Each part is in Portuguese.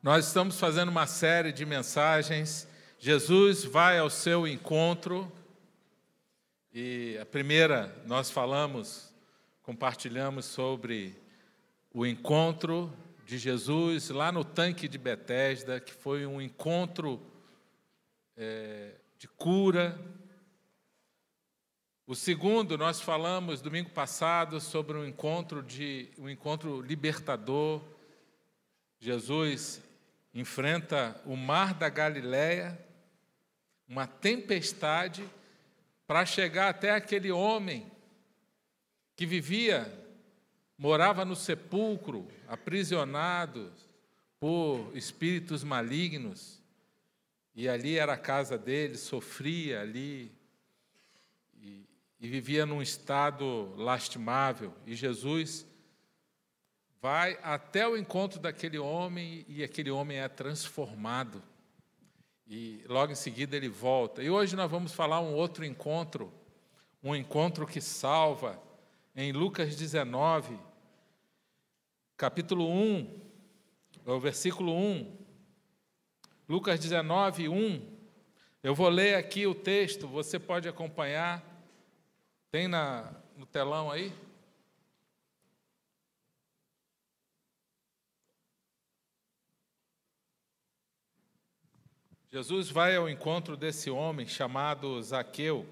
Nós estamos fazendo uma série de mensagens. Jesus vai ao seu encontro. E a primeira nós falamos, compartilhamos sobre o encontro de Jesus lá no tanque de Betesda, que foi um encontro é, de cura. O segundo, nós falamos domingo passado sobre um encontro de um encontro libertador. Jesus enfrenta o mar da Galileia, uma tempestade, para chegar até aquele homem que vivia, morava no sepulcro, aprisionado por espíritos malignos, e ali era a casa dele, sofria ali, e, e vivia num estado lastimável, e Jesus vai até o encontro daquele homem e aquele homem é transformado. E logo em seguida ele volta. E hoje nós vamos falar um outro encontro, um encontro que salva, em Lucas 19, capítulo 1, o versículo 1. Lucas 19, 1. Eu vou ler aqui o texto, você pode acompanhar. Tem na, no telão aí? Jesus vai ao encontro desse homem chamado Zaqueu.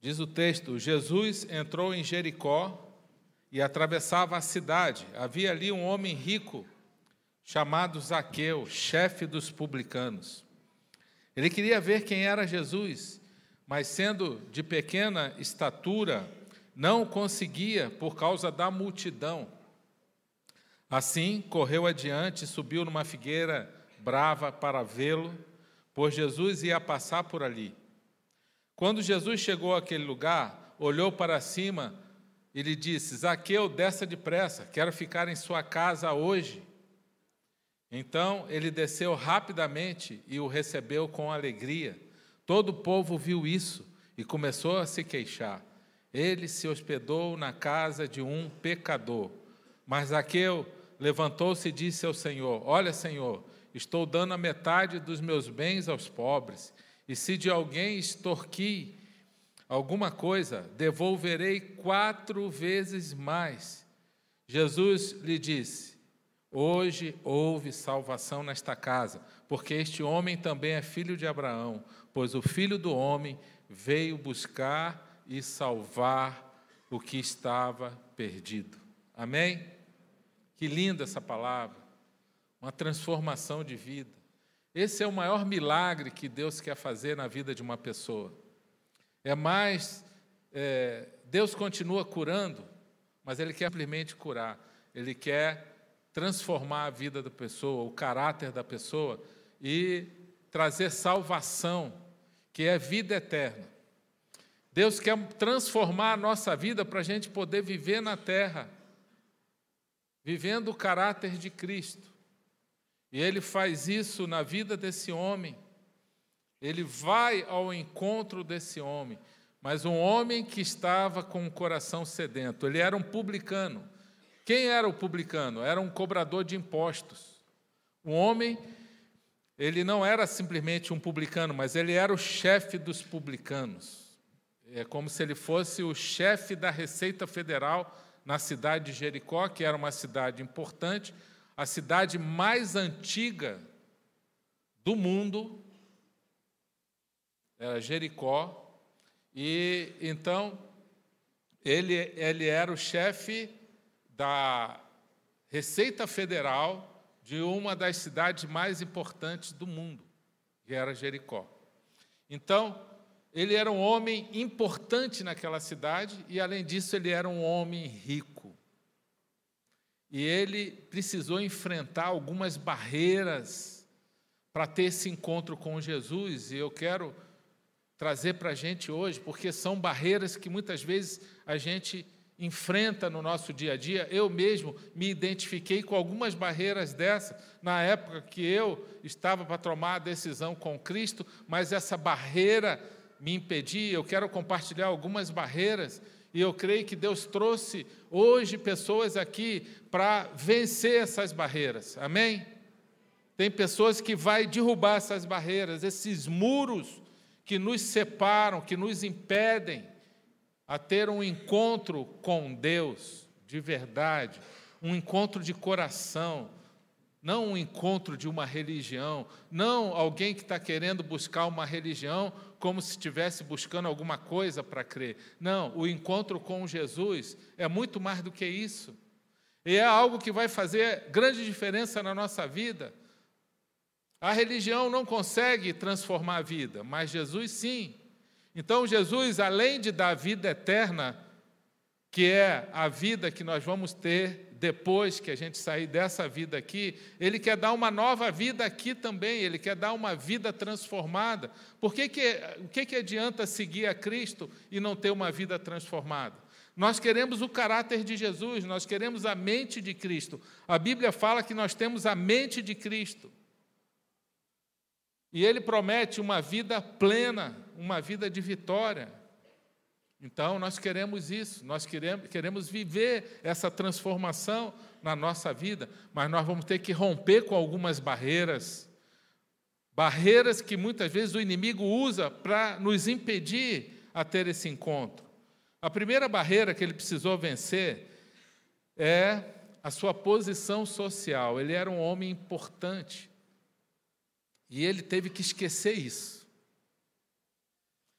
Diz o texto: Jesus entrou em Jericó e atravessava a cidade. Havia ali um homem rico chamado Zaqueu, chefe dos publicanos. Ele queria ver quem era Jesus, mas sendo de pequena estatura, não conseguia por causa da multidão. Assim, correu adiante, subiu numa figueira brava para vê-lo, pois Jesus ia passar por ali. Quando Jesus chegou àquele lugar, olhou para cima e lhe disse: Zaqueu, desça depressa, quero ficar em sua casa hoje. Então ele desceu rapidamente e o recebeu com alegria. Todo o povo viu isso e começou a se queixar. Ele se hospedou na casa de um pecador. Mas Zaqueu levantou-se e disse ao Senhor: Olha, Senhor, Estou dando a metade dos meus bens aos pobres, e se de alguém extorqui alguma coisa, devolverei quatro vezes mais. Jesus lhe disse: Hoje houve salvação nesta casa, porque este homem também é filho de Abraão, pois o filho do homem veio buscar e salvar o que estava perdido. Amém? Que linda essa palavra uma transformação de vida. Esse é o maior milagre que Deus quer fazer na vida de uma pessoa. É mais, é, Deus continua curando, mas Ele quer simplesmente curar. Ele quer transformar a vida da pessoa, o caráter da pessoa e trazer salvação, que é vida eterna. Deus quer transformar a nossa vida para a gente poder viver na terra, vivendo o caráter de Cristo. E ele faz isso na vida desse homem. Ele vai ao encontro desse homem, mas um homem que estava com o coração sedento. Ele era um publicano. Quem era o publicano? Era um cobrador de impostos. Um homem, ele não era simplesmente um publicano, mas ele era o chefe dos publicanos. É como se ele fosse o chefe da Receita Federal na cidade de Jericó, que era uma cidade importante, a cidade mais antiga do mundo era Jericó, e então ele, ele era o chefe da Receita Federal de uma das cidades mais importantes do mundo, que era Jericó. Então, ele era um homem importante naquela cidade e, além disso, ele era um homem rico. E ele precisou enfrentar algumas barreiras para ter esse encontro com Jesus. E eu quero trazer para a gente hoje, porque são barreiras que muitas vezes a gente enfrenta no nosso dia a dia. Eu mesmo me identifiquei com algumas barreiras dessa na época que eu estava para tomar a decisão com Cristo, mas essa barreira me impedia. Eu quero compartilhar algumas barreiras e eu creio que Deus trouxe hoje pessoas aqui para vencer essas barreiras. Amém? Tem pessoas que vai derrubar essas barreiras, esses muros que nos separam, que nos impedem a ter um encontro com Deus de verdade, um encontro de coração, não um encontro de uma religião, não alguém que está querendo buscar uma religião como se estivesse buscando alguma coisa para crer. Não, o encontro com Jesus é muito mais do que isso. E é algo que vai fazer grande diferença na nossa vida. A religião não consegue transformar a vida, mas Jesus sim. Então, Jesus, além de dar a vida eterna, que é a vida que nós vamos ter depois que a gente sair dessa vida aqui, ele quer dar uma nova vida aqui também, ele quer dar uma vida transformada. Por que, que, o que, que adianta seguir a Cristo e não ter uma vida transformada? Nós queremos o caráter de Jesus, nós queremos a mente de Cristo. A Bíblia fala que nós temos a mente de Cristo. E ele promete uma vida plena, uma vida de vitória. Então, nós queremos isso, nós queremos, queremos viver essa transformação na nossa vida, mas nós vamos ter que romper com algumas barreiras. Barreiras que muitas vezes o inimigo usa para nos impedir a ter esse encontro. A primeira barreira que ele precisou vencer é a sua posição social. Ele era um homem importante e ele teve que esquecer isso.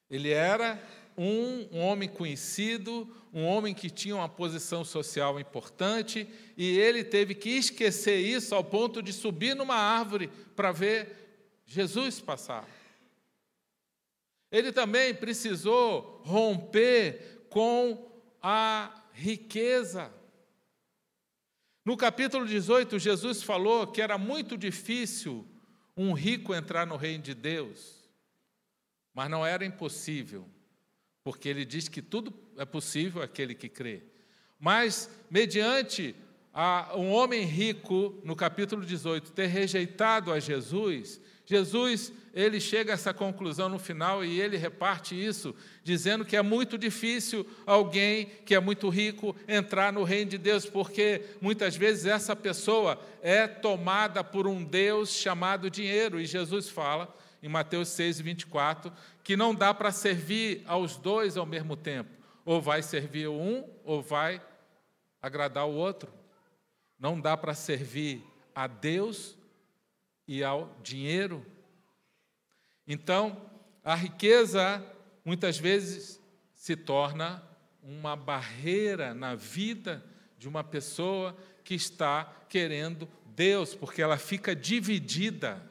Ele era um, homem conhecido, um homem que tinha uma posição social importante, e ele teve que esquecer isso ao ponto de subir numa árvore para ver Jesus passar. Ele também precisou romper com a riqueza. No capítulo 18, Jesus falou que era muito difícil um rico entrar no reino de Deus, mas não era impossível porque ele diz que tudo é possível aquele que crê. Mas, mediante a, um homem rico, no capítulo 18, ter rejeitado a Jesus, Jesus ele chega a essa conclusão no final e ele reparte isso, dizendo que é muito difícil alguém que é muito rico entrar no reino de Deus, porque muitas vezes essa pessoa é tomada por um Deus chamado dinheiro. E Jesus fala em Mateus 6, 24, que não dá para servir aos dois ao mesmo tempo. Ou vai servir um, ou vai agradar o outro. Não dá para servir a Deus e ao dinheiro. Então, a riqueza muitas vezes se torna uma barreira na vida de uma pessoa que está querendo Deus, porque ela fica dividida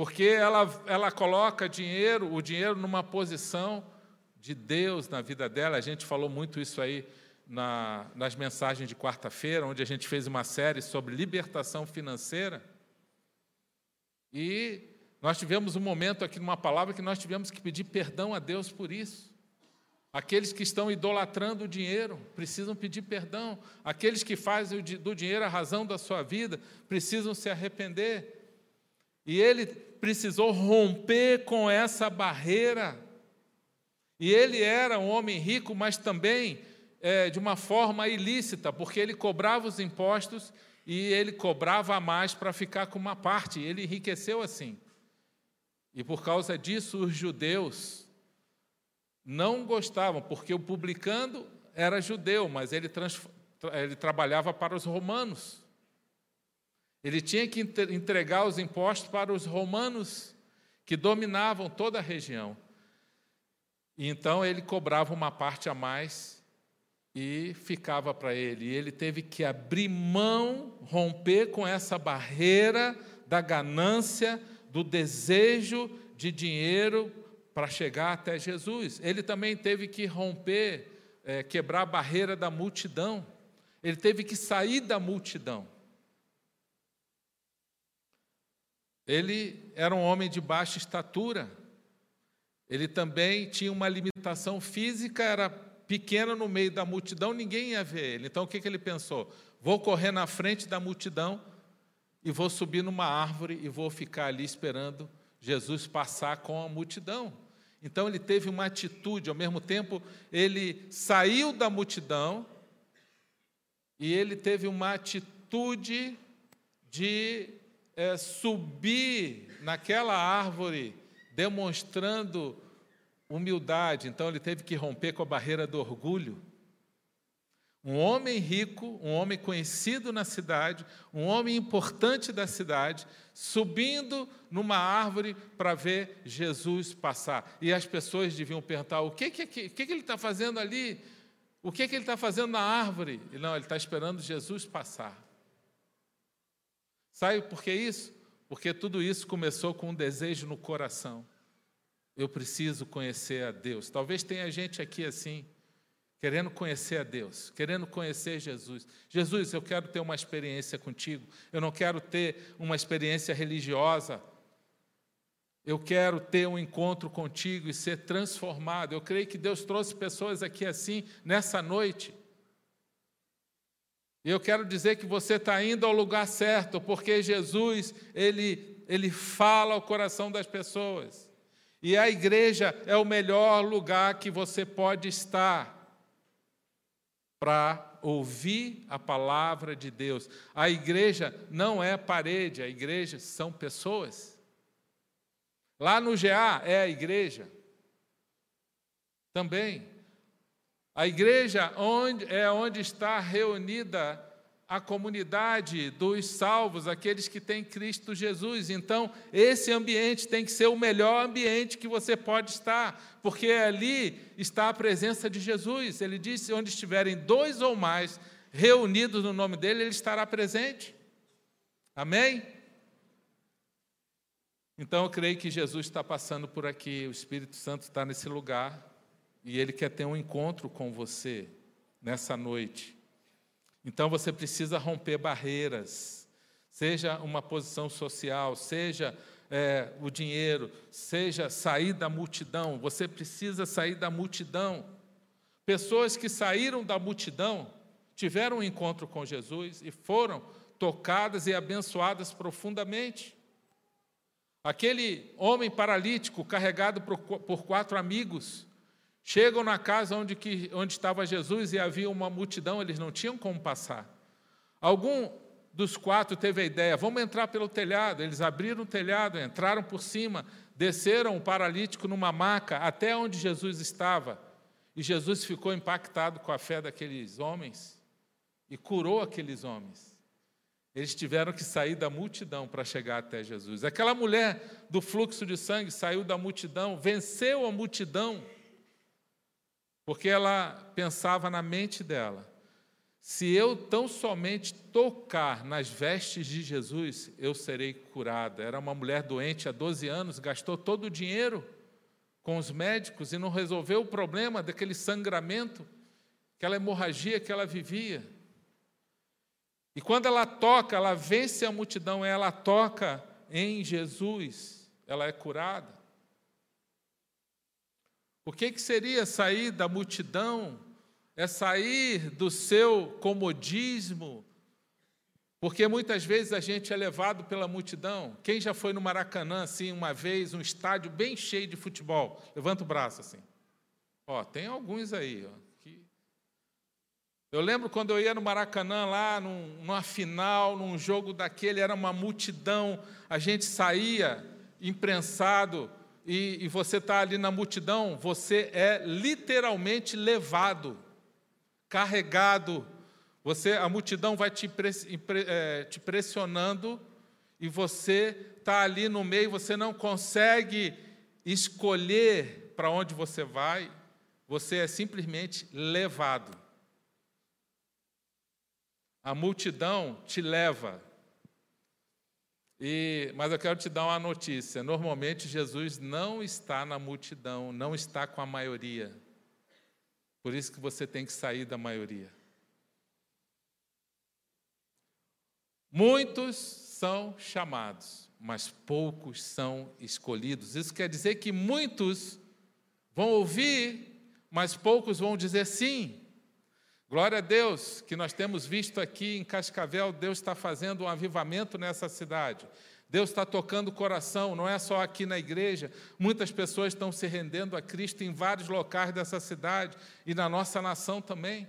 porque ela, ela coloca dinheiro, o dinheiro numa posição de Deus na vida dela. A gente falou muito isso aí na, nas mensagens de quarta-feira, onde a gente fez uma série sobre libertação financeira. E nós tivemos um momento aqui numa palavra que nós tivemos que pedir perdão a Deus por isso. Aqueles que estão idolatrando o dinheiro precisam pedir perdão. Aqueles que fazem do dinheiro a razão da sua vida precisam se arrepender. E ele precisou romper com essa barreira. E ele era um homem rico, mas também é, de uma forma ilícita, porque ele cobrava os impostos e ele cobrava mais para ficar com uma parte. Ele enriqueceu assim. E por causa disso, os judeus não gostavam, porque o publicano era judeu, mas ele, ele trabalhava para os romanos. Ele tinha que entregar os impostos para os romanos, que dominavam toda a região. E então ele cobrava uma parte a mais e ficava para ele. E ele teve que abrir mão, romper com essa barreira da ganância, do desejo de dinheiro para chegar até Jesus. Ele também teve que romper, é, quebrar a barreira da multidão. Ele teve que sair da multidão. Ele era um homem de baixa estatura. Ele também tinha uma limitação física, era pequeno no meio da multidão, ninguém ia ver ele. Então o que, que ele pensou? Vou correr na frente da multidão e vou subir numa árvore e vou ficar ali esperando Jesus passar com a multidão. Então ele teve uma atitude, ao mesmo tempo ele saiu da multidão e ele teve uma atitude de é, subir naquela árvore demonstrando humildade, então ele teve que romper com a barreira do orgulho. Um homem rico, um homem conhecido na cidade, um homem importante da cidade, subindo numa árvore para ver Jesus passar. E as pessoas deviam perguntar: o que, que, que, que ele está fazendo ali? O que, que ele está fazendo na árvore? E não, ele está esperando Jesus passar. Sabe por que isso? Porque tudo isso começou com um desejo no coração. Eu preciso conhecer a Deus. Talvez tenha gente aqui assim querendo conhecer a Deus, querendo conhecer Jesus. Jesus, eu quero ter uma experiência contigo, eu não quero ter uma experiência religiosa. Eu quero ter um encontro contigo e ser transformado. Eu creio que Deus trouxe pessoas aqui assim nessa noite. E eu quero dizer que você está indo ao lugar certo, porque Jesus, ele, ele fala ao coração das pessoas. E a igreja é o melhor lugar que você pode estar para ouvir a palavra de Deus. A igreja não é parede, a igreja são pessoas. Lá no GA é a igreja. Também. A igreja onde, é onde está reunida a comunidade dos salvos, aqueles que têm Cristo Jesus. Então, esse ambiente tem que ser o melhor ambiente que você pode estar, porque ali está a presença de Jesus. Ele disse: onde estiverem dois ou mais reunidos no nome dele, ele estará presente. Amém? Então, eu creio que Jesus está passando por aqui, o Espírito Santo está nesse lugar e ele quer ter um encontro com você nessa noite. Então você precisa romper barreiras, seja uma posição social, seja é, o dinheiro, seja sair da multidão. Você precisa sair da multidão. Pessoas que saíram da multidão tiveram um encontro com Jesus e foram tocadas e abençoadas profundamente. Aquele homem paralítico carregado por, por quatro amigos Chegam na casa onde, que, onde estava Jesus e havia uma multidão, eles não tinham como passar. Algum dos quatro teve a ideia: vamos entrar pelo telhado. Eles abriram o telhado, entraram por cima, desceram o paralítico numa maca até onde Jesus estava. E Jesus ficou impactado com a fé daqueles homens e curou aqueles homens. Eles tiveram que sair da multidão para chegar até Jesus. Aquela mulher do fluxo de sangue saiu da multidão, venceu a multidão porque ela pensava na mente dela: se eu tão somente tocar nas vestes de Jesus, eu serei curada. Era uma mulher doente há 12 anos, gastou todo o dinheiro com os médicos e não resolveu o problema daquele sangramento, aquela hemorragia que ela vivia. E quando ela toca, ela vence a multidão, ela toca em Jesus, ela é curada. O que, que seria sair da multidão? É sair do seu comodismo, porque muitas vezes a gente é levado pela multidão. Quem já foi no Maracanã, assim, uma vez, um estádio bem cheio de futebol? Levanta o braço assim. Ó, tem alguns aí, ó. Que... Eu lembro quando eu ia no Maracanã, lá num, numa final, num jogo daquele, era uma multidão, a gente saía imprensado e, e você está ali na multidão, você é literalmente levado, carregado. Você, a multidão vai te, é, te pressionando e você está ali no meio, você não consegue escolher para onde você vai, você é simplesmente levado. A multidão te leva. E, mas eu quero te dar uma notícia: normalmente Jesus não está na multidão, não está com a maioria. Por isso que você tem que sair da maioria. Muitos são chamados, mas poucos são escolhidos. Isso quer dizer que muitos vão ouvir, mas poucos vão dizer sim. Glória a Deus que nós temos visto aqui em Cascavel, Deus está fazendo um avivamento nessa cidade. Deus está tocando o coração, não é só aqui na igreja. Muitas pessoas estão se rendendo a Cristo em vários locais dessa cidade e na nossa nação também.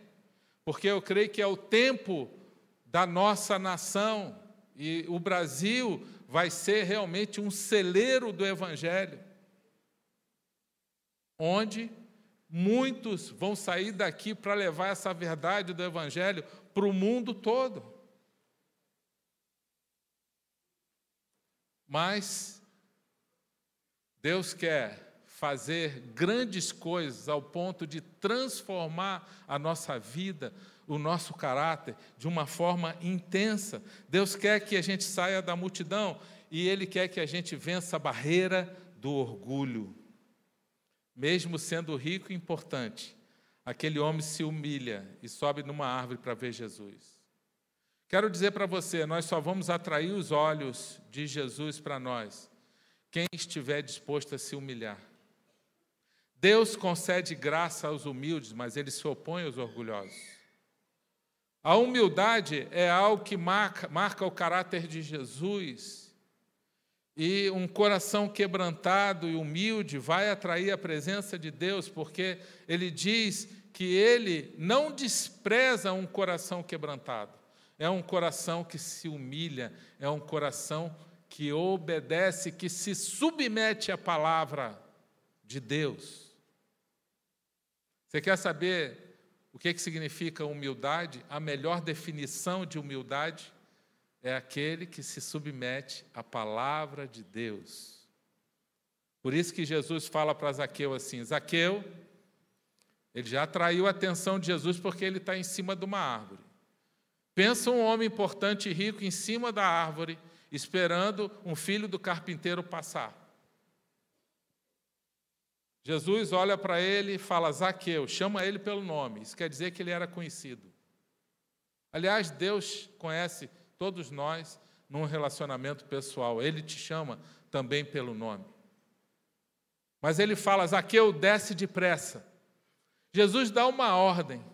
Porque eu creio que é o tempo da nossa nação E o Brasil vai ser realmente um celeiro do Evangelho, onde muitos vão sair daqui para levar essa verdade do Evangelho para o mundo todo. Mas Deus quer fazer grandes coisas ao ponto de transformar a nossa vida, o nosso caráter de uma forma intensa. Deus quer que a gente saia da multidão e Ele quer que a gente vença a barreira do orgulho. Mesmo sendo rico e importante, aquele homem se humilha e sobe numa árvore para ver Jesus. Quero dizer para você, nós só vamos atrair os olhos de Jesus para nós quem estiver disposto a se humilhar. Deus concede graça aos humildes, mas ele se opõe aos orgulhosos. A humildade é algo que marca, marca o caráter de Jesus. E um coração quebrantado e humilde vai atrair a presença de Deus, porque ele diz que ele não despreza um coração quebrantado. É um coração que se humilha, é um coração que obedece, que se submete à palavra de Deus. Você quer saber o que, que significa humildade? A melhor definição de humildade é aquele que se submete à palavra de Deus. Por isso que Jesus fala para Zaqueu assim: Zaqueu, ele já atraiu a atenção de Jesus porque ele está em cima de uma árvore. Pensa um homem importante e rico em cima da árvore, esperando um filho do carpinteiro passar. Jesus olha para ele e fala: Zaqueu, chama ele pelo nome. Isso quer dizer que ele era conhecido. Aliás, Deus conhece todos nós num relacionamento pessoal. Ele te chama também pelo nome. Mas ele fala: Zaqueu, desce depressa. Jesus dá uma ordem.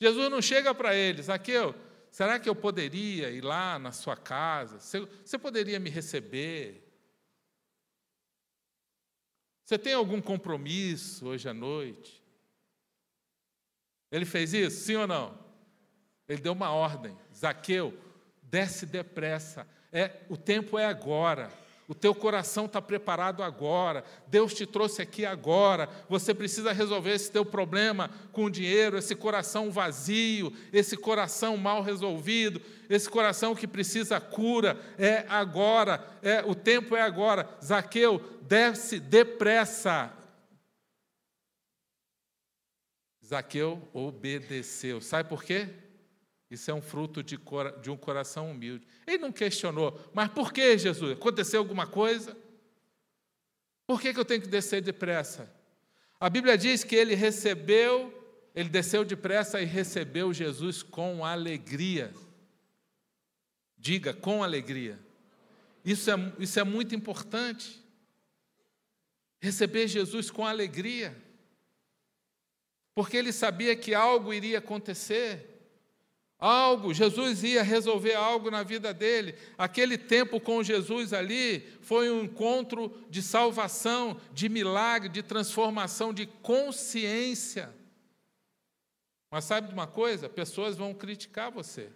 Jesus não chega para ele, Zaqueu, será que eu poderia ir lá na sua casa? Você poderia me receber? Você tem algum compromisso hoje à noite? Ele fez isso, sim ou não? Ele deu uma ordem: Zaqueu, desce depressa. É, o tempo é agora. O teu coração está preparado agora. Deus te trouxe aqui agora. Você precisa resolver esse teu problema com dinheiro, esse coração vazio, esse coração mal resolvido, esse coração que precisa cura. É agora. É o tempo é agora. Zaqueu, desce depressa. Zaqueu obedeceu. Sabe por quê? Isso é um fruto de, de um coração humilde. Ele não questionou, mas por que, Jesus? Aconteceu alguma coisa? Por que, que eu tenho que descer depressa? A Bíblia diz que ele recebeu, ele desceu depressa e recebeu Jesus com alegria. Diga, com alegria. Isso é, isso é muito importante. Receber Jesus com alegria. Porque ele sabia que algo iria acontecer. Algo, Jesus ia resolver algo na vida dele. Aquele tempo com Jesus ali foi um encontro de salvação, de milagre, de transformação, de consciência. Mas sabe de uma coisa? Pessoas vão criticar você.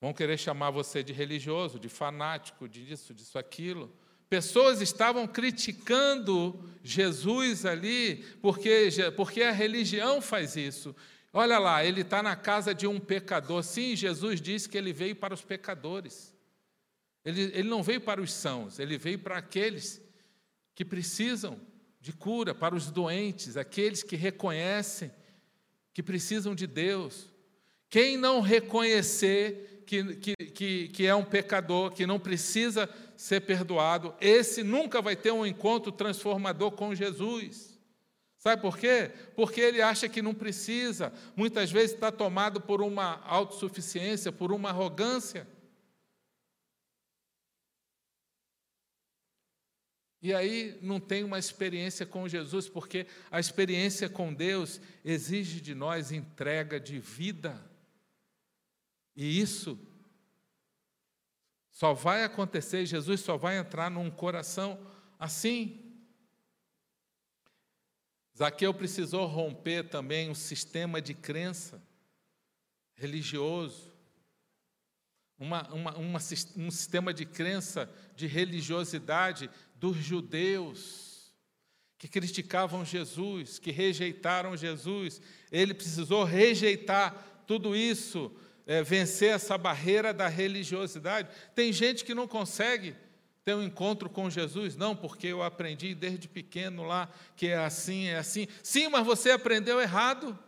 Vão querer chamar você de religioso, de fanático, disso, disso, aquilo. Pessoas estavam criticando Jesus ali, porque, porque a religião faz isso. Olha lá, ele está na casa de um pecador. Sim, Jesus disse que ele veio para os pecadores. Ele, ele não veio para os sãos, ele veio para aqueles que precisam de cura, para os doentes, aqueles que reconhecem que precisam de Deus. Quem não reconhecer que, que, que, que é um pecador, que não precisa ser perdoado, esse nunca vai ter um encontro transformador com Jesus. Sabe por quê? Porque ele acha que não precisa, muitas vezes está tomado por uma autossuficiência, por uma arrogância. E aí não tem uma experiência com Jesus, porque a experiência com Deus exige de nós entrega de vida. E isso só vai acontecer, Jesus só vai entrar num coração assim. Zaqueu precisou romper também um sistema de crença religioso. uma, uma, uma, um sistema de crença, de religiosidade dos judeus, que criticavam Jesus, que rejeitaram Jesus. Ele precisou rejeitar tudo isso, é, vencer essa barreira da religiosidade. Tem gente que não consegue ter um encontro com Jesus, não, porque eu aprendi desde pequeno lá que é assim, é assim. Sim, mas você aprendeu errado.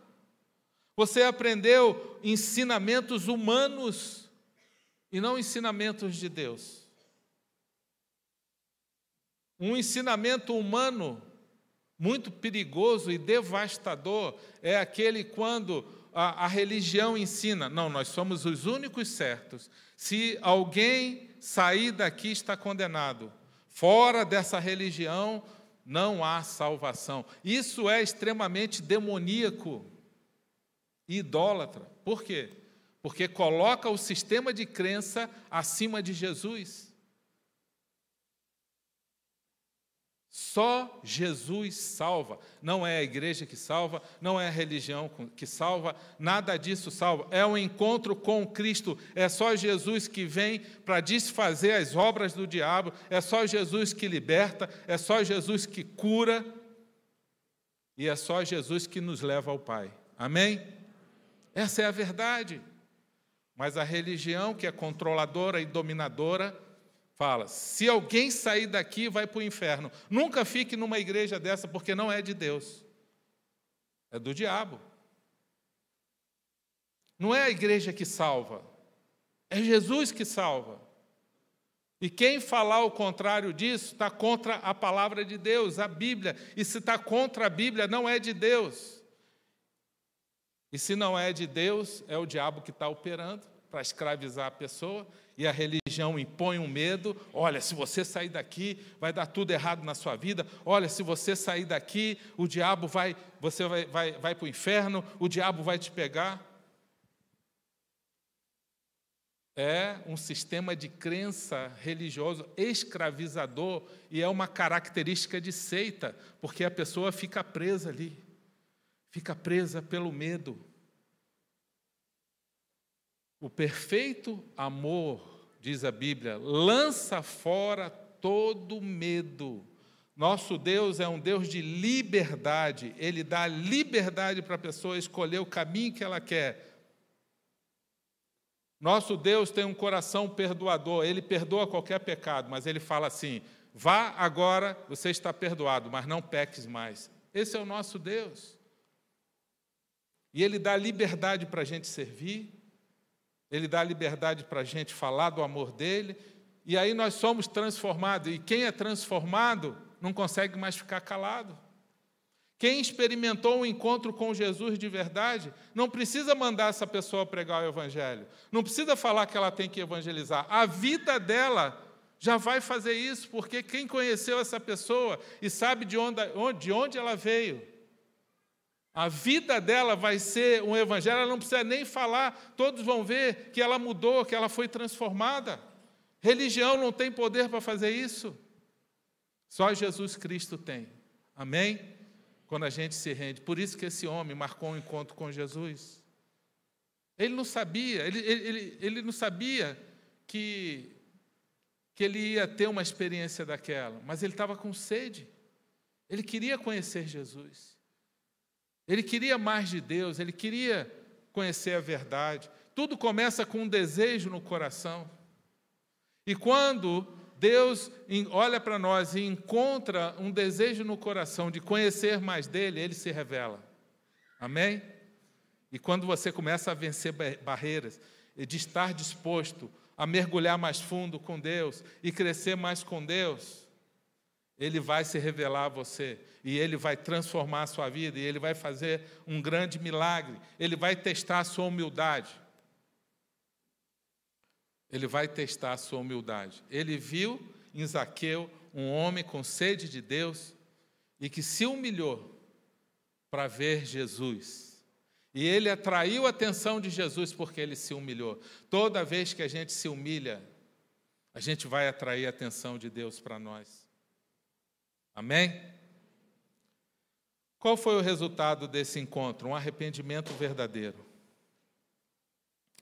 Você aprendeu ensinamentos humanos e não ensinamentos de Deus. Um ensinamento humano muito perigoso e devastador é aquele quando a, a, religião ensina, não, nós somos os únicos certos. Se alguém sair daqui, está condenado. Fora dessa religião, não há salvação. Isso é extremamente demoníaco e idólatra. Por quê? Porque coloca o sistema de crença acima de Jesus. Só Jesus salva. Não é a igreja que salva, não é a religião que salva, nada disso salva. É um encontro com Cristo. É só Jesus que vem para desfazer as obras do diabo. É só Jesus que liberta. É só Jesus que cura. E é só Jesus que nos leva ao Pai. Amém? Essa é a verdade. Mas a religião, que é controladora e dominadora, fala: se alguém sair daqui, vai para o inferno. Nunca fique numa igreja dessa, porque não é de Deus, é do diabo. Não é a igreja que salva, é Jesus que salva. E quem falar o contrário disso está contra a palavra de Deus, a Bíblia. E se está contra a Bíblia, não é de Deus. E se não é de Deus, é o diabo que está operando para escravizar a pessoa e a religião impõe um medo. Olha, se você sair daqui, vai dar tudo errado na sua vida. Olha, se você sair daqui, o diabo vai, você vai, vai, vai para o inferno, o diabo vai te pegar. É um sistema de crença religioso escravizador e é uma característica de seita, porque a pessoa fica presa ali, fica presa pelo medo. O perfeito amor, diz a Bíblia, lança fora todo medo. Nosso Deus é um Deus de liberdade, Ele dá liberdade para a pessoa escolher o caminho que ela quer. Nosso Deus tem um coração perdoador, Ele perdoa qualquer pecado, mas Ele fala assim: vá agora, você está perdoado, mas não peques mais. Esse é o nosso Deus. E Ele dá liberdade para a gente servir, ele dá liberdade para a gente falar do amor dele, e aí nós somos transformados. E quem é transformado não consegue mais ficar calado. Quem experimentou um encontro com Jesus de verdade, não precisa mandar essa pessoa pregar o Evangelho, não precisa falar que ela tem que evangelizar. A vida dela já vai fazer isso, porque quem conheceu essa pessoa e sabe de onde, de onde ela veio, a vida dela vai ser um evangelho, ela não precisa nem falar, todos vão ver que ela mudou, que ela foi transformada. Religião não tem poder para fazer isso. Só Jesus Cristo tem. Amém? Quando a gente se rende. Por isso que esse homem marcou um encontro com Jesus. Ele não sabia, ele, ele, ele não sabia que, que ele ia ter uma experiência daquela, mas ele estava com sede. Ele queria conhecer Jesus. Ele queria mais de Deus, ele queria conhecer a verdade. Tudo começa com um desejo no coração. E quando Deus olha para nós e encontra um desejo no coração de conhecer mais dele, ele se revela. Amém? E quando você começa a vencer barreiras, de estar disposto a mergulhar mais fundo com Deus e crescer mais com Deus, ele vai se revelar a você e ele vai transformar a sua vida e ele vai fazer um grande milagre. Ele vai testar a sua humildade. Ele vai testar a sua humildade. Ele viu em Zaqueu um homem com sede de Deus e que se humilhou para ver Jesus. E ele atraiu a atenção de Jesus porque ele se humilhou. Toda vez que a gente se humilha, a gente vai atrair a atenção de Deus para nós. Amém? Qual foi o resultado desse encontro? Um arrependimento verdadeiro.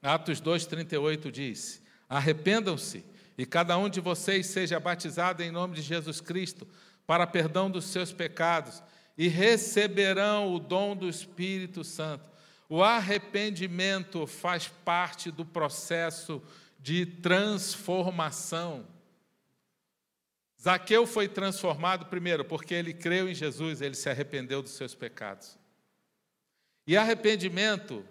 Atos 2,38 diz: Arrependam-se e cada um de vocês seja batizado em nome de Jesus Cristo para perdão dos seus pecados e receberão o dom do Espírito Santo. O arrependimento faz parte do processo de transformação. Zaqueu foi transformado primeiro porque ele creu em Jesus, ele se arrependeu dos seus pecados. E arrependimento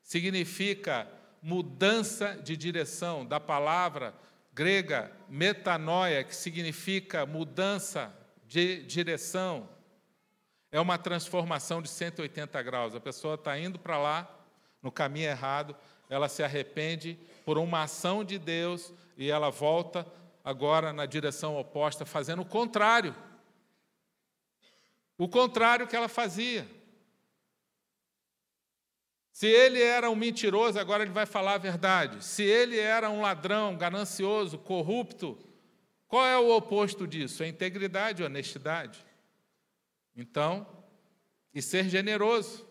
significa mudança de direção, da palavra grega metanoia, que significa mudança de direção. É uma transformação de 180 graus. A pessoa está indo para lá, no caminho errado, ela se arrepende por uma ação de Deus e ela volta agora na direção oposta, fazendo o contrário. O contrário que ela fazia. Se ele era um mentiroso, agora ele vai falar a verdade. Se ele era um ladrão, ganancioso, corrupto, qual é o oposto disso? É integridade, honestidade. Então, e ser generoso.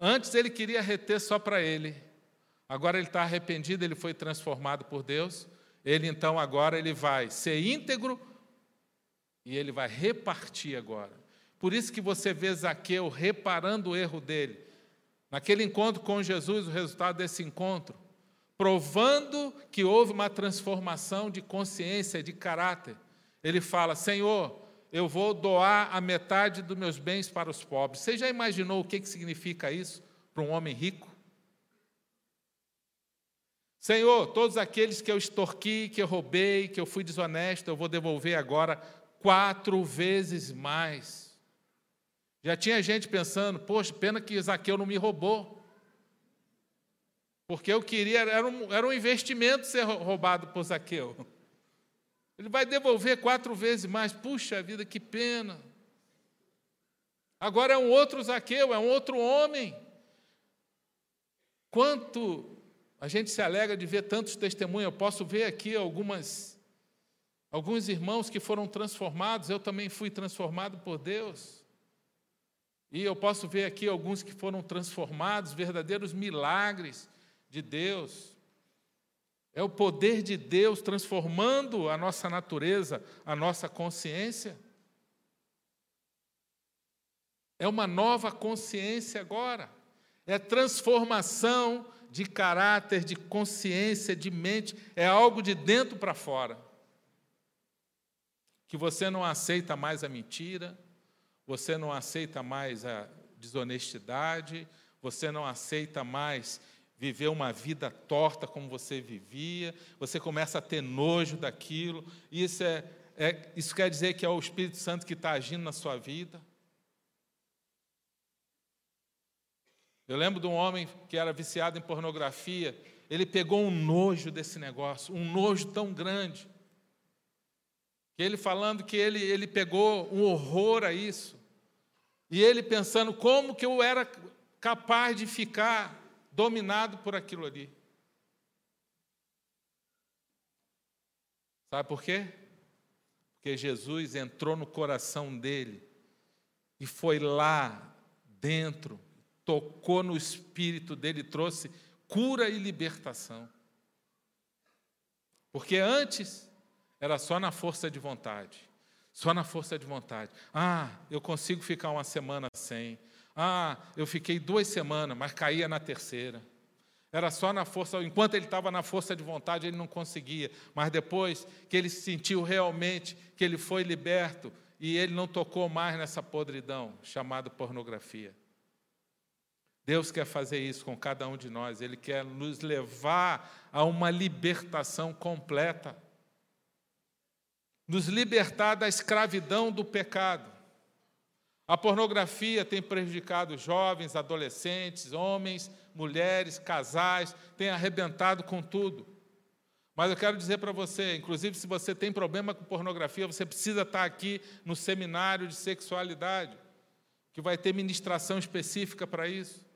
Antes ele queria reter só para ele. Agora ele está arrependido, ele foi transformado por Deus. Ele então agora ele vai ser íntegro e ele vai repartir agora. Por isso que você vê Zaqueu reparando o erro dele. Naquele encontro com Jesus, o resultado desse encontro, provando que houve uma transformação de consciência, de caráter. Ele fala: Senhor, eu vou doar a metade dos meus bens para os pobres. Você já imaginou o que, que significa isso para um homem rico? Senhor, todos aqueles que eu extorqui, que eu roubei, que eu fui desonesto, eu vou devolver agora quatro vezes mais. Já tinha gente pensando, poxa, pena que Zaqueu não me roubou. Porque eu queria, era um, era um investimento ser roubado por Zaqueu. Ele vai devolver quatro vezes mais. Puxa vida, que pena. Agora é um outro Zaqueu, é um outro homem. Quanto a gente se alegra de ver tantos testemunhos. Eu posso ver aqui algumas alguns irmãos que foram transformados, eu também fui transformado por Deus. E eu posso ver aqui alguns que foram transformados, verdadeiros milagres de Deus. É o poder de Deus transformando a nossa natureza, a nossa consciência. É uma nova consciência agora. É transformação de caráter, de consciência, de mente. É algo de dentro para fora. Que você não aceita mais a mentira, você não aceita mais a desonestidade, você não aceita mais viver uma vida torta como você vivia, você começa a ter nojo daquilo, isso, é, é isso quer dizer que é o Espírito Santo que está agindo na sua vida. Eu lembro de um homem que era viciado em pornografia, ele pegou um nojo desse negócio, um nojo tão grande, que ele falando que ele, ele pegou um horror a isso, e ele pensando como que eu era capaz de ficar dominado por aquilo ali. Sabe por quê? Porque Jesus entrou no coração dele e foi lá dentro, tocou no espírito dele, trouxe cura e libertação. Porque antes era só na força de vontade. Só na força de vontade. Ah, eu consigo ficar uma semana sem. Ah, eu fiquei duas semanas, mas caía na terceira. Era só na força, enquanto ele estava na força de vontade, ele não conseguia. Mas depois que ele sentiu realmente que ele foi liberto e ele não tocou mais nessa podridão chamada pornografia. Deus quer fazer isso com cada um de nós, Ele quer nos levar a uma libertação completa, nos libertar da escravidão do pecado. A pornografia tem prejudicado jovens, adolescentes, homens, mulheres, casais, tem arrebentado com tudo. Mas eu quero dizer para você, inclusive se você tem problema com pornografia, você precisa estar aqui no seminário de sexualidade, que vai ter ministração específica para isso.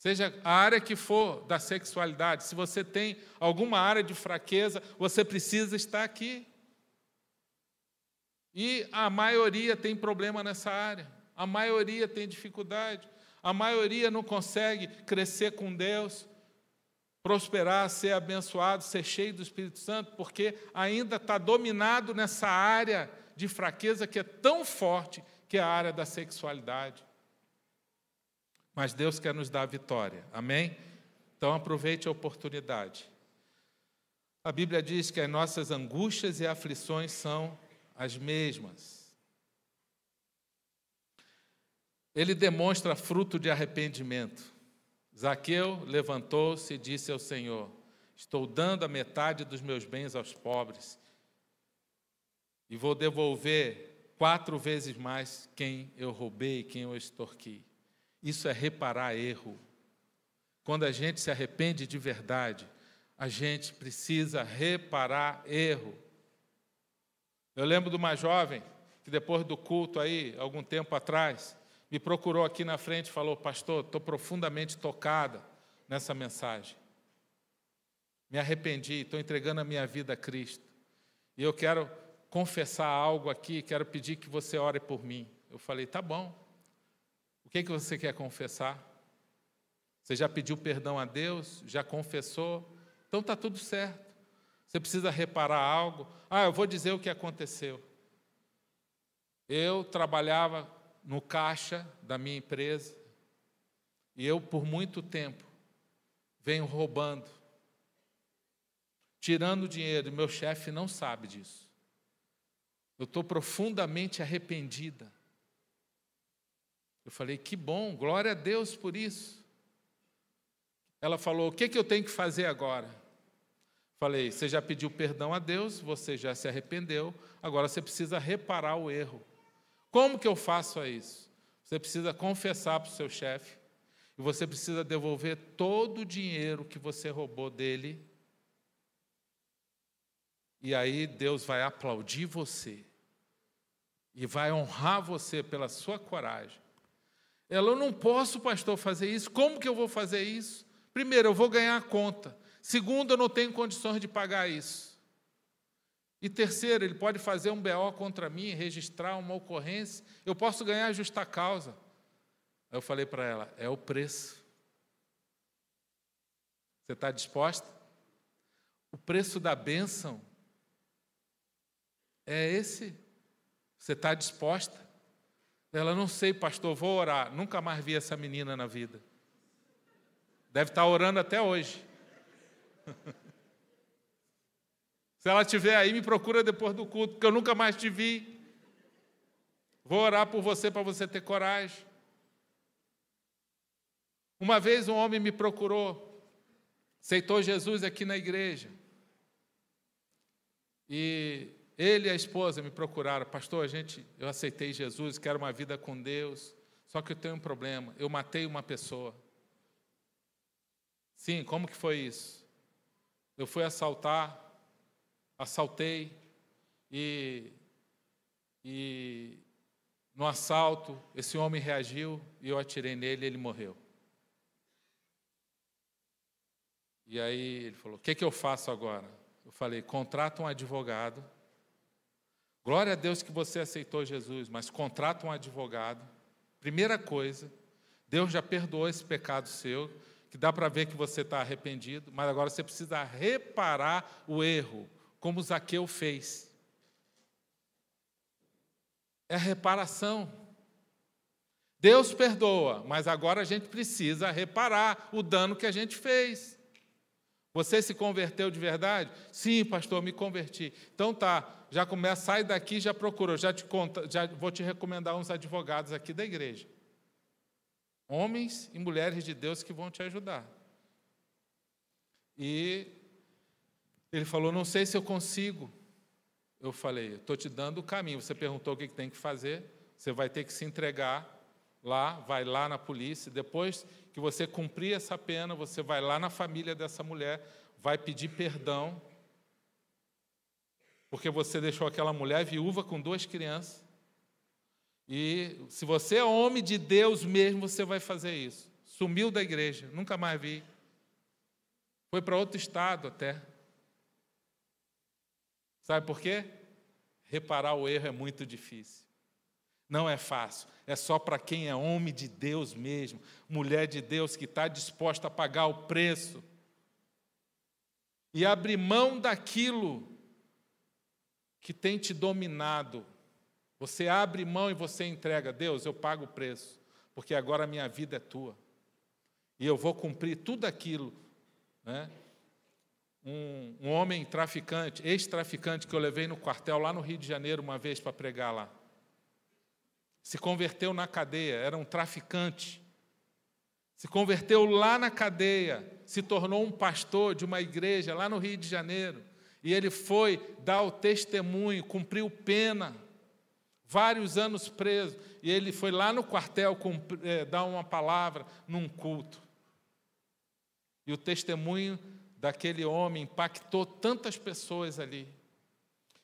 Seja a área que for da sexualidade, se você tem alguma área de fraqueza, você precisa estar aqui. E a maioria tem problema nessa área, a maioria tem dificuldade, a maioria não consegue crescer com Deus. prosperar, ser abençoado, ser cheio do Espírito Santo, porque ainda está dominado nessa área de fraqueza que é tão forte, que é a área da sexualidade. Mas Deus quer nos dar a vitória, amém? Então aproveite a oportunidade. A Bíblia diz que as nossas angústias e aflições são as mesmas. Ele demonstra fruto de arrependimento. Zaqueu levantou-se e disse ao Senhor: Estou dando a metade dos meus bens aos pobres e vou devolver quatro vezes mais quem eu roubei, quem eu extorqui. Isso é reparar erro. Quando a gente se arrepende de verdade, a gente precisa reparar erro. Eu lembro de uma jovem que depois do culto aí, algum tempo atrás, me procurou aqui na frente e falou: Pastor, estou profundamente tocada nessa mensagem. Me arrependi, estou entregando a minha vida a Cristo. E eu quero confessar algo aqui, quero pedir que você ore por mim. Eu falei: Tá bom. O que, que você quer confessar? Você já pediu perdão a Deus? Já confessou? Então está tudo certo. Você precisa reparar algo. Ah, eu vou dizer o que aconteceu. Eu trabalhava no caixa da minha empresa e eu, por muito tempo, venho roubando, tirando dinheiro, meu chefe não sabe disso. Eu estou profundamente arrependida. Eu falei, que bom, glória a Deus por isso. Ela falou, o que, que eu tenho que fazer agora? Falei, você já pediu perdão a Deus, você já se arrependeu, agora você precisa reparar o erro. Como que eu faço isso? Você precisa confessar para o seu chefe e você precisa devolver todo o dinheiro que você roubou dele. E aí Deus vai aplaudir você e vai honrar você pela sua coragem. Ela, eu não posso, pastor, fazer isso. Como que eu vou fazer isso? Primeiro, eu vou ganhar a conta. Segundo, eu não tenho condições de pagar isso. E terceiro, ele pode fazer um BO contra mim, registrar uma ocorrência, eu posso ganhar justa causa. Aí eu falei para ela: é o preço. Você está disposta? O preço da bênção é esse. Você está disposta? Ela, não sei, pastor, vou orar. Nunca mais vi essa menina na vida. Deve estar tá orando até hoje. Se ela estiver aí, me procura depois do culto, porque eu nunca mais te vi. Vou orar por você para você ter coragem. Uma vez um homem me procurou, aceitou Jesus aqui na igreja. E ele e a esposa me procuraram, pastor, a gente, eu aceitei Jesus, quero uma vida com Deus, só que eu tenho um problema, eu matei uma pessoa. Sim, como que foi isso? Eu fui assaltar, assaltei e, e no assalto esse homem reagiu e eu atirei nele e ele morreu. E aí ele falou: O que, que eu faço agora? Eu falei: contrata um advogado. Glória a Deus que você aceitou Jesus, mas contrata um advogado. Primeira coisa, Deus já perdoou esse pecado seu que dá para ver que você está arrependido, mas agora você precisa reparar o erro, como Zaqueu fez. É reparação. Deus perdoa, mas agora a gente precisa reparar o dano que a gente fez. Você se converteu de verdade? Sim, pastor, me converti. Então tá, já começa, sai daqui, já procurou, já te conta, já vou te recomendar uns advogados aqui da igreja. Homens e mulheres de Deus que vão te ajudar. E ele falou: Não sei se eu consigo. Eu falei: Estou te dando o caminho. Você perguntou o que tem que fazer. Você vai ter que se entregar lá, vai lá na polícia. Depois que você cumprir essa pena, você vai lá na família dessa mulher, vai pedir perdão, porque você deixou aquela mulher viúva com duas crianças. E se você é homem de Deus mesmo, você vai fazer isso. Sumiu da igreja, nunca mais vi. Foi para outro estado até. Sabe por quê? Reparar o erro é muito difícil. Não é fácil. É só para quem é homem de Deus mesmo, mulher de Deus que está disposta a pagar o preço. e abrir mão daquilo que tem te dominado. Você abre mão e você entrega, Deus, eu pago o preço, porque agora a minha vida é tua. E eu vou cumprir tudo aquilo. Né? Um, um homem traficante, ex-traficante, que eu levei no quartel lá no Rio de Janeiro uma vez para pregar lá. Se converteu na cadeia, era um traficante. Se converteu lá na cadeia, se tornou um pastor de uma igreja lá no Rio de Janeiro. E ele foi dar o testemunho, cumpriu pena, vários anos preso. E ele foi lá no quartel é, dar uma palavra num culto. E o testemunho daquele homem impactou tantas pessoas ali.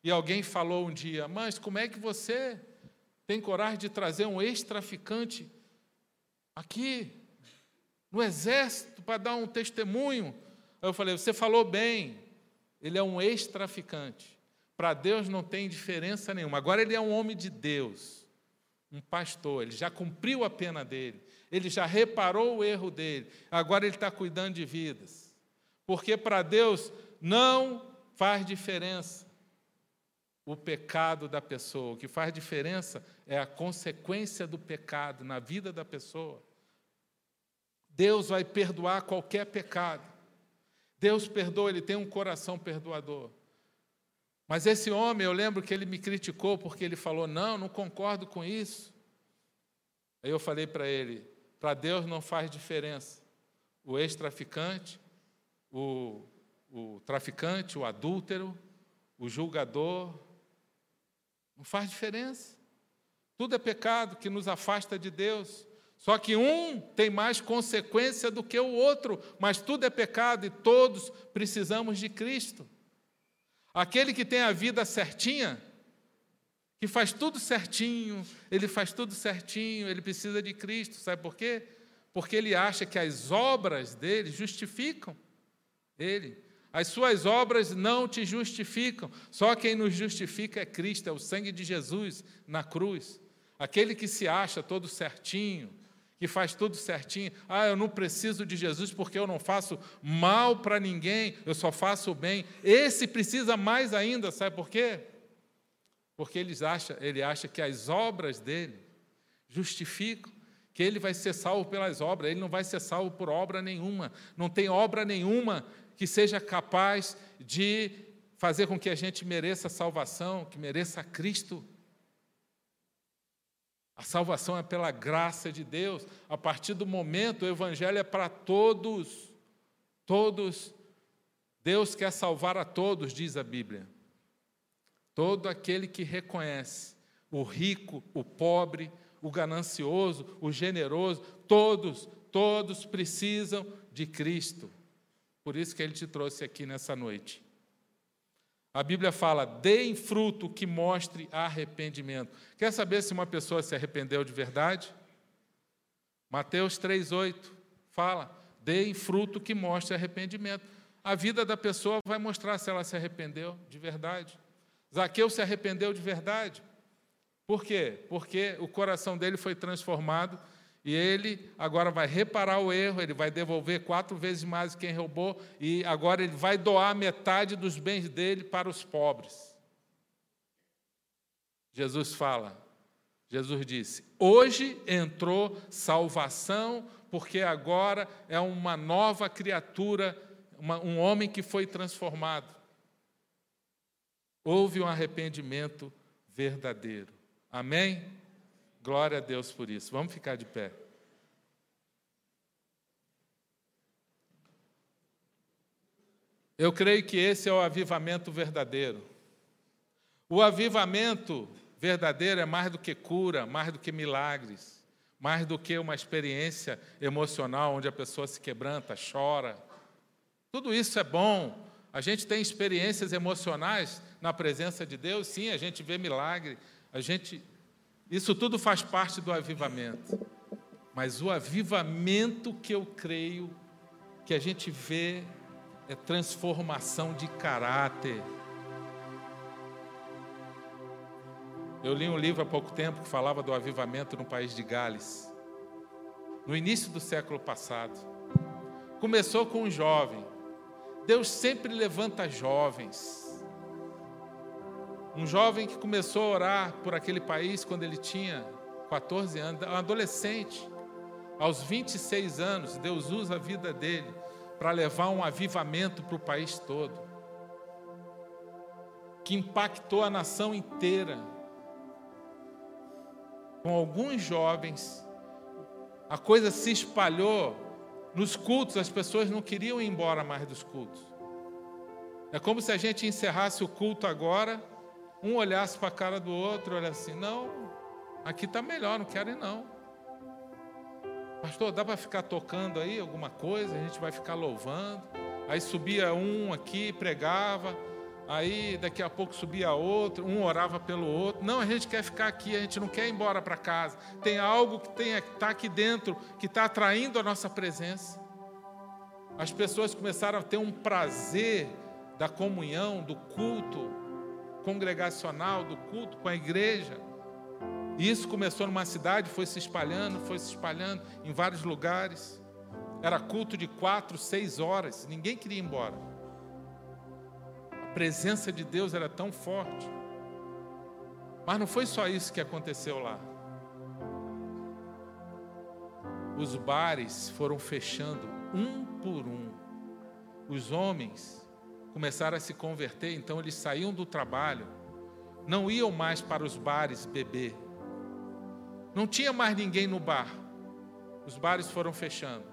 E alguém falou um dia: Mas como é que você tem coragem de trazer um ex-traficante aqui, no exército, para dar um testemunho? Aí eu falei: Você falou bem, ele é um ex-traficante. Para Deus não tem diferença nenhuma. Agora ele é um homem de Deus, um pastor, ele já cumpriu a pena dele, ele já reparou o erro dele, agora ele está cuidando de vidas. Porque para Deus não faz diferença o pecado da pessoa. O que faz diferença é a consequência do pecado na vida da pessoa. Deus vai perdoar qualquer pecado. Deus perdoa, ele tem um coração perdoador. Mas esse homem, eu lembro que ele me criticou porque ele falou: Não, não concordo com isso. Aí eu falei para ele: Para Deus não faz diferença. O ex-traficante, o, o traficante, o adúltero, o julgador, não faz diferença. Tudo é pecado que nos afasta de Deus. Só que um tem mais consequência do que o outro, mas tudo é pecado e todos precisamos de Cristo. Aquele que tem a vida certinha, que faz tudo certinho, ele faz tudo certinho, ele precisa de Cristo, sabe por quê? Porque ele acha que as obras dele justificam ele. As suas obras não te justificam, só quem nos justifica é Cristo, é o sangue de Jesus na cruz. Aquele que se acha todo certinho, que faz tudo certinho. Ah, eu não preciso de Jesus porque eu não faço mal para ninguém, eu só faço o bem. Esse precisa mais ainda, sabe por quê? Porque ele acha, ele acha que as obras dele justificam, que ele vai ser salvo pelas obras, ele não vai ser salvo por obra nenhuma. Não tem obra nenhuma que seja capaz de fazer com que a gente mereça salvação, que mereça Cristo. A salvação é pela graça de Deus. A partir do momento, o Evangelho é para todos. Todos. Deus quer salvar a todos, diz a Bíblia. Todo aquele que reconhece o rico, o pobre, o ganancioso, o generoso, todos, todos precisam de Cristo. Por isso que ele te trouxe aqui nessa noite. A Bíblia fala: deem fruto que mostre arrependimento. Quer saber se uma pessoa se arrependeu de verdade? Mateus 3,8 fala: deem fruto que mostre arrependimento. A vida da pessoa vai mostrar se ela se arrependeu de verdade. Zaqueu se arrependeu de verdade. Por quê? Porque o coração dele foi transformado e ele agora vai reparar o erro, ele vai devolver quatro vezes mais quem roubou, e agora ele vai doar metade dos bens dele para os pobres. Jesus fala, Jesus disse: Hoje entrou salvação, porque agora é uma nova criatura, uma, um homem que foi transformado. Houve um arrependimento verdadeiro. Amém? Glória a Deus por isso. Vamos ficar de pé. Eu creio que esse é o avivamento verdadeiro. O avivamento verdadeiro é mais do que cura, mais do que milagres, mais do que uma experiência emocional onde a pessoa se quebranta, chora. Tudo isso é bom. A gente tem experiências emocionais na presença de Deus, sim, a gente vê milagre, a gente isso tudo faz parte do avivamento. Mas o avivamento que eu creio que a gente vê é transformação de caráter. Eu li um livro há pouco tempo que falava do avivamento no país de Gales, no início do século passado. Começou com um jovem, Deus sempre levanta jovens. Um jovem que começou a orar por aquele país quando ele tinha 14 anos, um adolescente. Aos 26 anos, Deus usa a vida dele para levar um avivamento para o país todo, que impactou a nação inteira. Com alguns jovens, a coisa se espalhou nos cultos, as pessoas não queriam ir embora mais dos cultos. É como se a gente encerrasse o culto agora, um olhasse para a cara do outro, olha assim, não, aqui está melhor, não quero ir não. Pastor, dá para ficar tocando aí alguma coisa? A gente vai ficar louvando. Aí subia um aqui, pregava. Aí daqui a pouco subia outro, um orava pelo outro. Não, a gente quer ficar aqui, a gente não quer ir embora para casa. Tem algo que está aqui dentro que está atraindo a nossa presença. As pessoas começaram a ter um prazer da comunhão, do culto congregacional, do culto com a igreja. E isso começou numa cidade, foi se espalhando, foi se espalhando em vários lugares. Era culto de quatro, seis horas, ninguém queria ir embora. A presença de Deus era tão forte. Mas não foi só isso que aconteceu lá. Os bares foram fechando um por um. Os homens começaram a se converter, então eles saíam do trabalho, não iam mais para os bares beber não tinha mais ninguém no bar. Os bares foram fechando.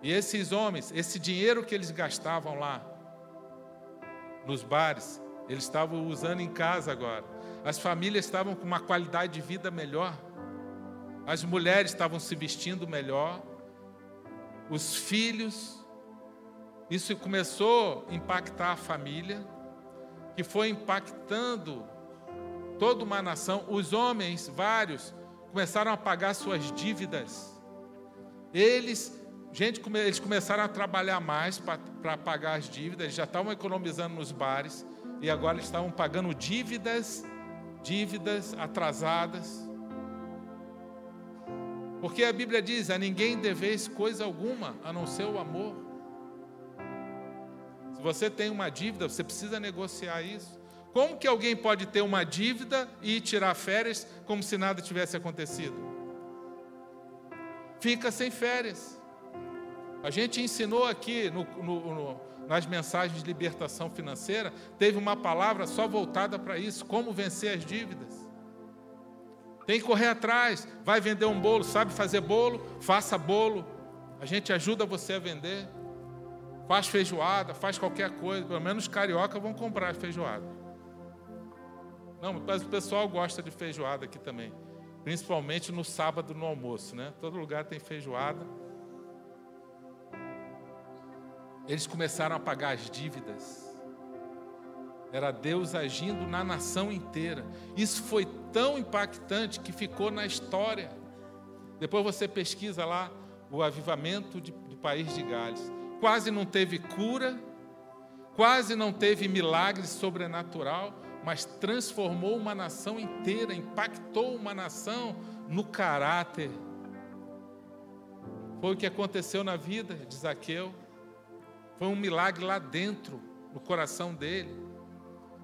E esses homens, esse dinheiro que eles gastavam lá nos bares, eles estavam usando em casa agora. As famílias estavam com uma qualidade de vida melhor. As mulheres estavam se vestindo melhor. Os filhos. Isso começou a impactar a família, que foi impactando toda uma nação. Os homens, vários, começaram a pagar suas dívidas. Eles, gente, eles começaram a trabalhar mais para pagar as dívidas, já estavam economizando nos bares e agora estavam pagando dívidas, dívidas atrasadas. Porque a Bíblia diz: a ninguém deveis coisa alguma a não ser o amor. Se você tem uma dívida, você precisa negociar isso. Como que alguém pode ter uma dívida e tirar férias como se nada tivesse acontecido? Fica sem férias. A gente ensinou aqui no, no, no, nas mensagens de libertação financeira, teve uma palavra só voltada para isso: como vencer as dívidas. Tem que correr atrás. Vai vender um bolo, sabe fazer bolo? Faça bolo. A gente ajuda você a vender. Faz feijoada, faz qualquer coisa. Pelo menos os carioca vão comprar feijoada. Não, mas o pessoal gosta de feijoada aqui também. Principalmente no sábado no almoço, né? Todo lugar tem feijoada. Eles começaram a pagar as dívidas. Era Deus agindo na nação inteira. Isso foi tão impactante que ficou na história. Depois você pesquisa lá o avivamento de, do país de Gales. Quase não teve cura, quase não teve milagre sobrenatural, mas transformou uma nação inteira, impactou uma nação no caráter. Foi o que aconteceu na vida de Zaqueu. Foi um milagre lá dentro, no coração dele.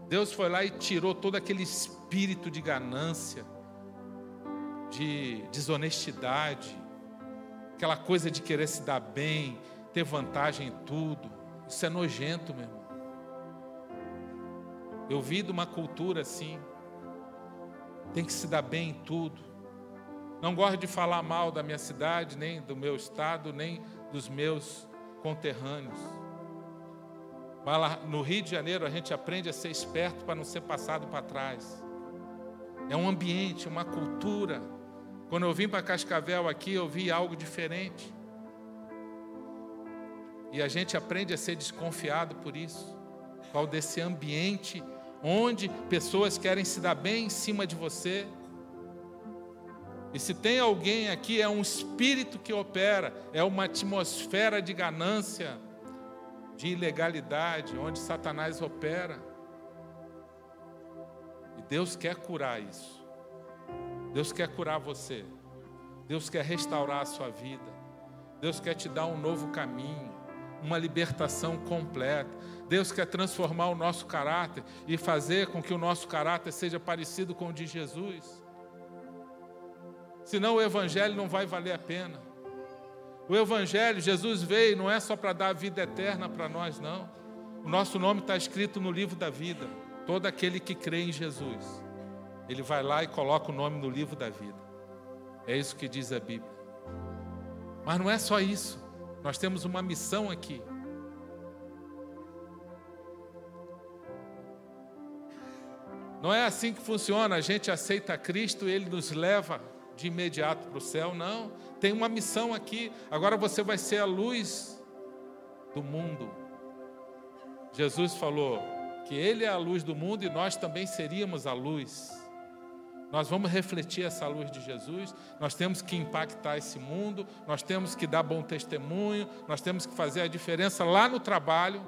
Deus foi lá e tirou todo aquele espírito de ganância, de desonestidade, aquela coisa de querer se dar bem, ter vantagem em tudo. Isso é nojento, meu irmão. Eu vi de uma cultura assim. Tem que se dar bem em tudo. Não gosto de falar mal da minha cidade, nem do meu estado, nem dos meus conterrâneos. Mas lá no Rio de Janeiro a gente aprende a ser esperto para não ser passado para trás. É um ambiente, uma cultura. Quando eu vim para Cascavel aqui, eu vi algo diferente. E a gente aprende a ser desconfiado por isso. Qual desse ambiente onde pessoas querem se dar bem em cima de você. E se tem alguém aqui, é um espírito que opera, é uma atmosfera de ganância, de ilegalidade, onde Satanás opera. E Deus quer curar isso. Deus quer curar você. Deus quer restaurar a sua vida. Deus quer te dar um novo caminho, uma libertação completa. Deus quer transformar o nosso caráter e fazer com que o nosso caráter seja parecido com o de Jesus. Senão o Evangelho não vai valer a pena. O Evangelho, Jesus veio, não é só para dar a vida eterna para nós, não. O nosso nome está escrito no livro da vida. Todo aquele que crê em Jesus, ele vai lá e coloca o nome no livro da vida. É isso que diz a Bíblia. Mas não é só isso. Nós temos uma missão aqui. Não é assim que funciona. A gente aceita Cristo e Ele nos leva de imediato para o céu. Não. Tem uma missão aqui. Agora você vai ser a luz do mundo. Jesus falou que Ele é a luz do mundo e nós também seríamos a luz. Nós vamos refletir essa luz de Jesus, nós temos que impactar esse mundo, nós temos que dar bom testemunho, nós temos que fazer a diferença lá no trabalho.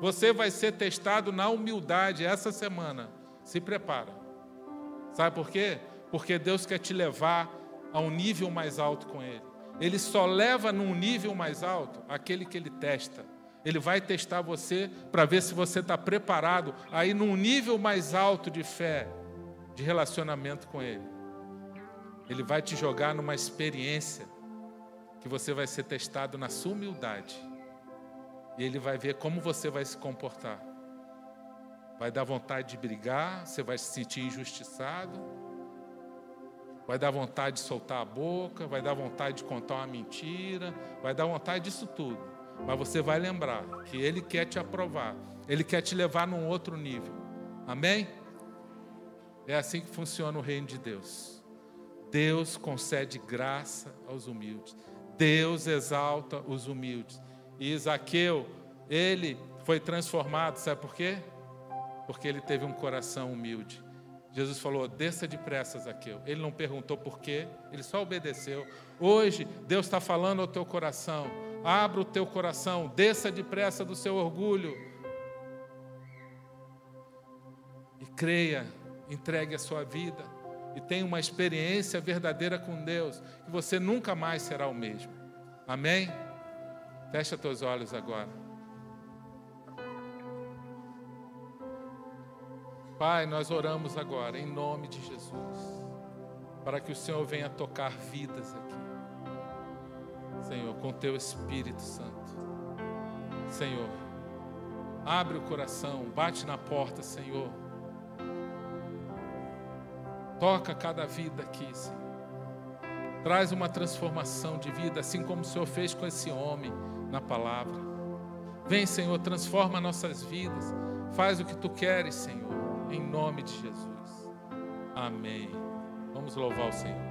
Você vai ser testado na humildade essa semana. Se prepara. Sabe por quê? Porque Deus quer te levar a um nível mais alto com Ele. Ele só leva num nível mais alto aquele que Ele testa. Ele vai testar você para ver se você está preparado a ir num nível mais alto de fé, de relacionamento com Ele. Ele vai te jogar numa experiência que você vai ser testado na sua humildade. E Ele vai ver como você vai se comportar. Vai dar vontade de brigar, você vai se sentir injustiçado. Vai dar vontade de soltar a boca, vai dar vontade de contar uma mentira, vai dar vontade disso tudo. Mas você vai lembrar que Ele quer te aprovar, Ele quer te levar num outro nível. Amém? É assim que funciona o reino de Deus. Deus concede graça aos humildes. Deus exalta os humildes. E Isaqueu, ele foi transformado, sabe por quê? Porque ele teve um coração humilde. Jesus falou: desça depressa, Zaqueu. Ele não perguntou por quê, ele só obedeceu. Hoje, Deus está falando ao teu coração: abra o teu coração, desça depressa do seu orgulho. E creia entregue a sua vida e tenha uma experiência verdadeira com Deus, que você nunca mais será o mesmo. Amém? Fecha teus olhos agora. Pai, nós oramos agora em nome de Jesus, para que o Senhor venha tocar vidas aqui. Senhor, com teu Espírito Santo. Senhor, abre o coração, bate na porta, Senhor Toca cada vida aqui, Senhor. Traz uma transformação de vida, assim como o Senhor fez com esse homem na palavra. Vem, Senhor, transforma nossas vidas. Faz o que tu queres, Senhor, em nome de Jesus. Amém. Vamos louvar o Senhor.